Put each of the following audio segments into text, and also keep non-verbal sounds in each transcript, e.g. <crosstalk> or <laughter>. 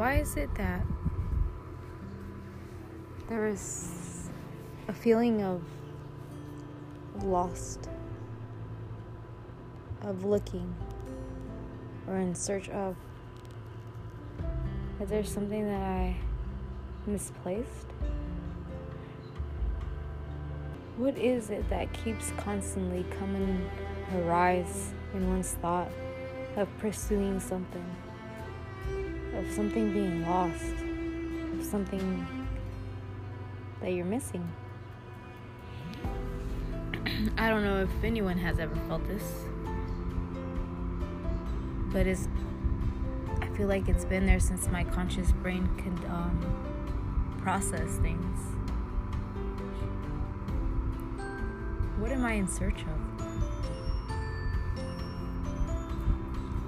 why is it that there is a feeling of lost, of looking, or in search of? Is there something that I misplaced? What is it that keeps constantly coming arise in one's thought of pursuing something, of something being lost, of something that you're missing? <clears throat> I don't know if anyone has ever felt this, but it's. I feel like it's been there since my conscious brain could um, process things. What am I in search of?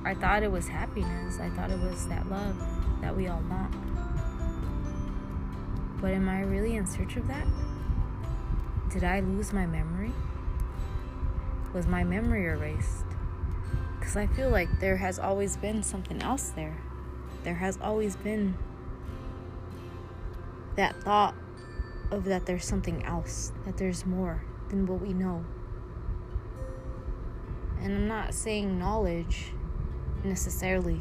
I thought it was happiness. I thought it was that love that we all want. But am I really in search of that? Did I lose my memory? Was my memory erased? Because I feel like there has always been something else there. There has always been that thought of that there's something else, that there's more than what we know. And I'm not saying knowledge necessarily.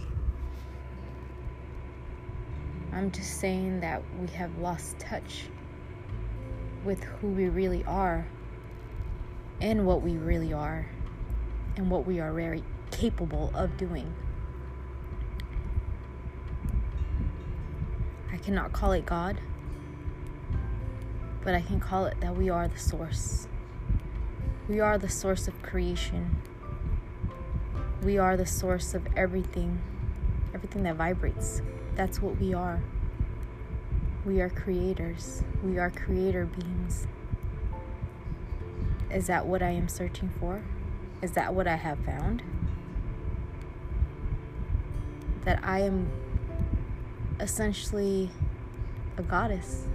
I'm just saying that we have lost touch with who we really are and what we really are and what we are very capable of doing. I cannot call it God, but I can call it that we are the source. We are the source of creation. We are the source of everything, everything that vibrates. That's what we are. We are creators. We are creator beings. Is that what I am searching for? Is that what I have found? That I am essentially a goddess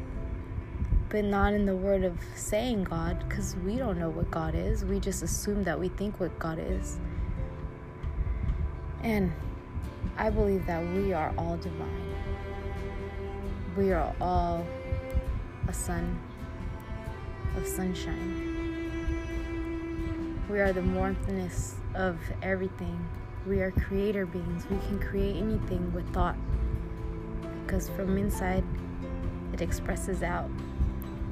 but not in the word of saying God, because we don't know what God is. We just assume that we think what God is. And I believe that we are all divine. We are all a sun of sunshine. We are the warmthness of everything. We are creator beings. We can create anything with thought because from inside it expresses out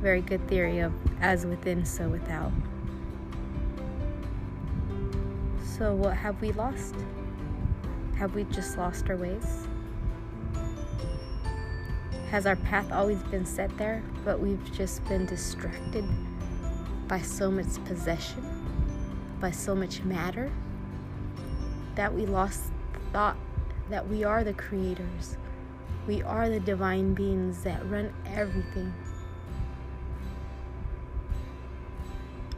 very good theory of as within, so without. So, what have we lost? Have we just lost our ways? Has our path always been set there, but we've just been distracted by so much possession, by so much matter, that we lost thought that we are the creators? We are the divine beings that run everything.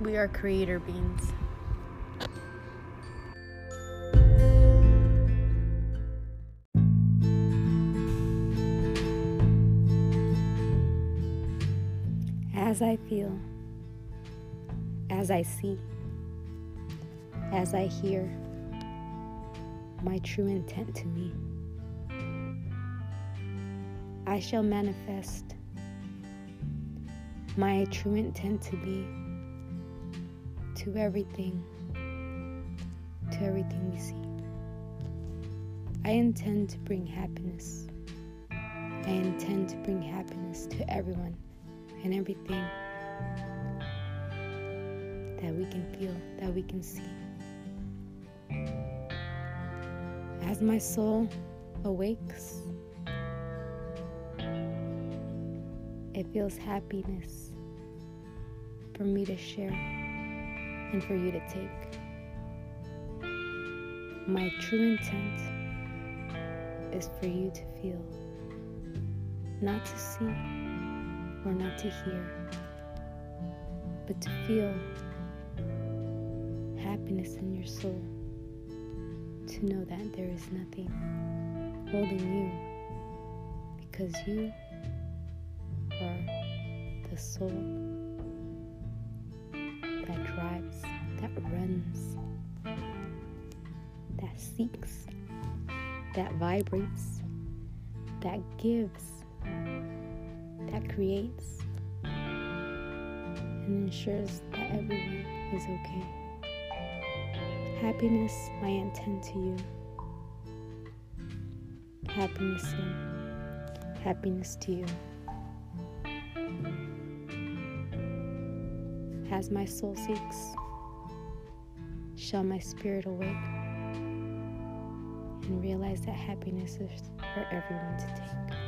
We are creator beings. As I feel, as I see, as I hear, my true intent to me, I shall manifest my true intent to be to everything, to everything we see. I intend to bring happiness. I intend to bring happiness to everyone and everything that we can feel, that we can see. As my soul awakes, it feels happiness for me to share and for you to take. My true intent is for you to feel, not to see or not to hear, but to feel happiness in your soul, to know that there is nothing holding you because you are the soul that drives, that runs, that seeks, that vibrates, that gives, that creates, and ensures that everyone is okay. Happiness, my intent to you. Happiness in, happiness to you. As my soul seeks, shall my spirit awake and realize that happiness is for everyone to take.